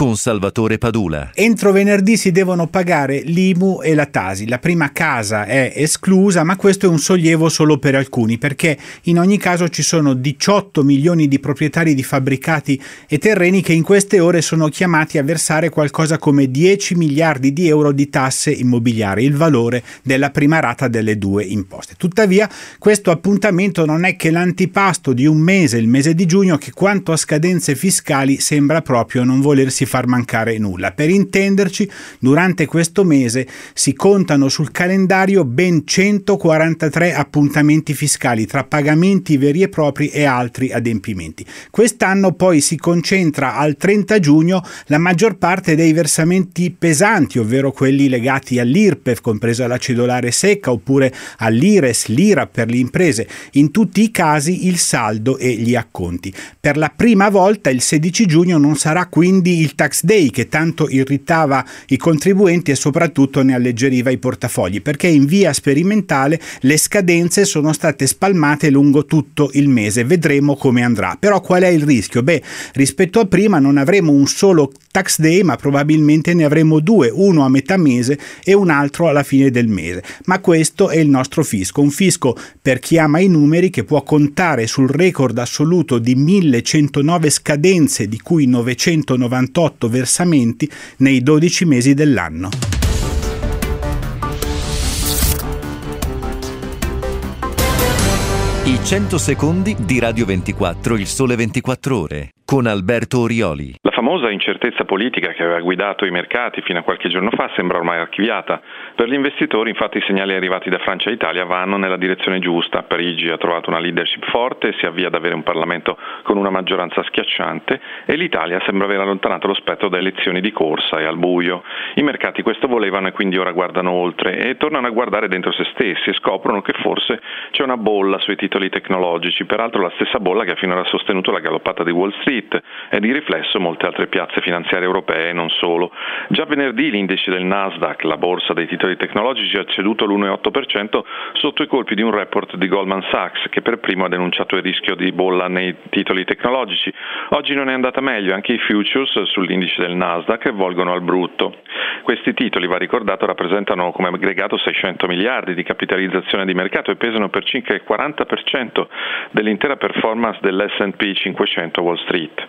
con Salvatore Padula. Entro venerdì si devono pagare l'IMU e la Tasi. La prima casa è esclusa, ma questo è un sollievo solo per alcuni, perché in ogni caso ci sono 18 milioni di proprietari di fabbricati e terreni che in queste ore sono chiamati a versare qualcosa come 10 miliardi di euro di tasse immobiliari, il valore della prima rata delle due imposte. Tuttavia, questo appuntamento non è che l'antipasto di un mese, il mese di giugno, che quanto a scadenze fiscali sembra proprio non volersi far mancare nulla. Per intenderci, durante questo mese si contano sul calendario ben 143 appuntamenti fiscali tra pagamenti veri e propri e altri adempimenti. Quest'anno poi si concentra al 30 giugno la maggior parte dei versamenti pesanti, ovvero quelli legati all'IRPEF, compresa la cedolare secca, oppure all'IRES, l'IRA per le imprese. In tutti i casi il saldo e gli acconti. Per la prima volta il 16 giugno non sarà quindi il tax day che tanto irritava i contribuenti e soprattutto ne alleggeriva i portafogli, perché in via sperimentale le scadenze sono state spalmate lungo tutto il mese. Vedremo come andrà. Però qual è il rischio? Beh, rispetto a prima non avremo un solo tax day, ma probabilmente ne avremo due, uno a metà mese e un altro alla fine del mese. Ma questo è il nostro fisco, un fisco per chi ama i numeri che può contare sul record assoluto di 1109 scadenze, di cui 998 18 versamenti nei 12 mesi dell'anno. I 100 secondi di Radio 24, il sole 24 ore con Alberto Orioli. Famosa incertezza politica che aveva guidato i mercati fino a qualche giorno fa sembra ormai archiviata. Per gli investitori infatti i segnali arrivati da Francia e Italia vanno nella direzione giusta. Parigi ha trovato una leadership forte, si avvia ad avere un Parlamento con una maggioranza schiacciante e l'Italia sembra aver allontanato lo spettro da elezioni di corsa e al buio. I mercati questo volevano e quindi ora guardano oltre e tornano a guardare dentro se stessi e scoprono che forse c'è una bolla sui titoli tecnologici, peraltro la stessa bolla che ha finora sostenuto la galoppata di Wall Street e di riflesso molte altre piazze finanziarie europee e non solo. Già venerdì l'indice del Nasdaq, la borsa dei titoli tecnologici, ha ceduto l'1,8% sotto i colpi di un report di Goldman Sachs che per primo ha denunciato il rischio di bolla nei titoli tecnologici. Oggi non è andata meglio, anche i futures sull'indice del Nasdaq volgono al brutto. Questi titoli, va ricordato, rappresentano come aggregato 600 miliardi di capitalizzazione di mercato e pesano per circa il 40% dell'intera performance dell'S&P 500 Wall Street.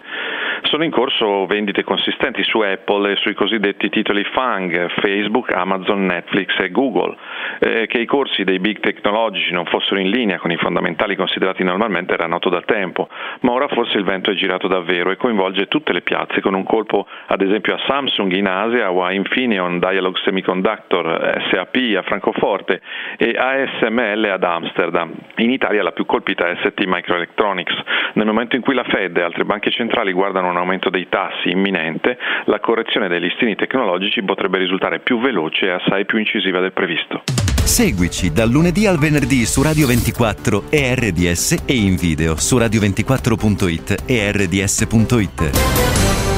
Sono in corso vendite consistenti su Apple e sui cosiddetti titoli FANG, Facebook, Amazon, Netflix e Google. Eh, che i corsi dei big tecnologici non fossero in linea con i fondamentali considerati normalmente era noto da tempo, ma ora forse il vento è girato davvero e coinvolge tutte le piazze con un colpo ad esempio a Samsung in Asia o a Infineon, Dialog Semiconductor, SAP a Francoforte e ASML ad Amsterdam. In Italia la più colpita è ST Microelectronics. Nel momento in cui la Fed e altre banche centrali guardano un aumento dei tassi imminente, la correzione dei listini tecnologici potrebbe risultare più veloce e assai più incisiva del previsto. Seguici dal lunedì al venerdì su Radio 24 e RDS e in video su radio24.it e rds.it.